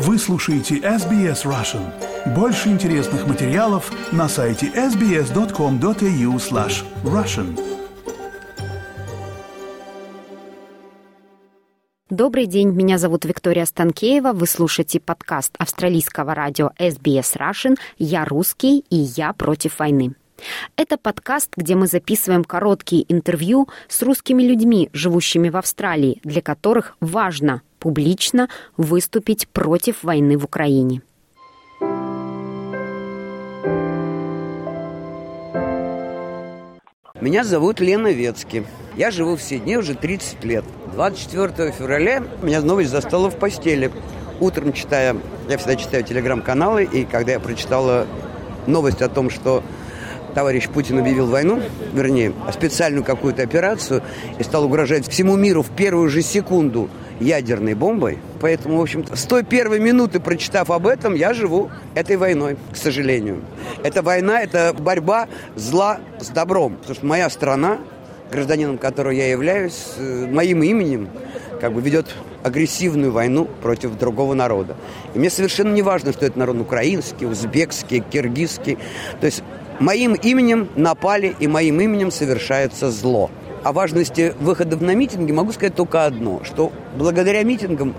Вы слушаете SBS Russian. Больше интересных материалов на сайте sbs.com.au slash russian. Добрый день, меня зовут Виктория Станкеева. Вы слушаете подкаст австралийского радио SBS Russian «Я русский и я против войны». Это подкаст, где мы записываем короткие интервью с русскими людьми, живущими в Австралии, для которых важно публично выступить против войны в Украине. Меня зовут Лена Ветски. Я живу в Сидне уже 30 лет. 24 февраля меня новость застала в постели. Утром читая, я всегда читаю телеграм-каналы, и когда я прочитала новость о том, что товарищ Путин объявил войну, вернее, специальную какую-то операцию, и стал угрожать всему миру в первую же секунду ядерной бомбой. Поэтому, в общем-то, с той первой минуты, прочитав об этом, я живу этой войной, к сожалению. Эта война – это борьба зла с добром. Потому что моя страна, гражданином которой я являюсь, э, моим именем как бы ведет агрессивную войну против другого народа. И мне совершенно не важно, что это народ украинский, узбекский, киргизский. То есть моим именем напали и моим именем совершается зло. О важности выходов на митинги могу сказать только одно, что благодаря митингам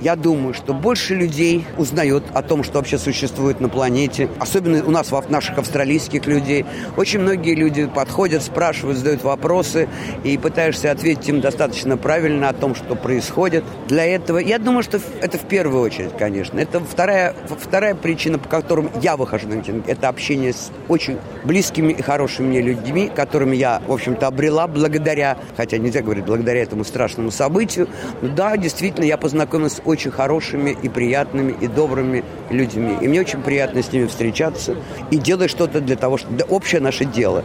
я думаю, что больше людей узнает о том, что вообще существует на планете. Особенно у нас, наших австралийских людей. Очень многие люди подходят, спрашивают, задают вопросы, и пытаешься ответить им достаточно правильно о том, что происходит. Для этого, я думаю, что это в первую очередь, конечно. Это вторая, вторая причина, по которой я выхожу на митинг. Это общение с очень близкими и хорошими мне людьми, которыми я, в общем-то, обрела благодаря, хотя нельзя говорить благодаря этому страшному событию. Но да, действительно, я познакомилась очень хорошими и приятными и добрыми людьми. И мне очень приятно с ними встречаться и делать что-то для того, чтобы общее наше дело.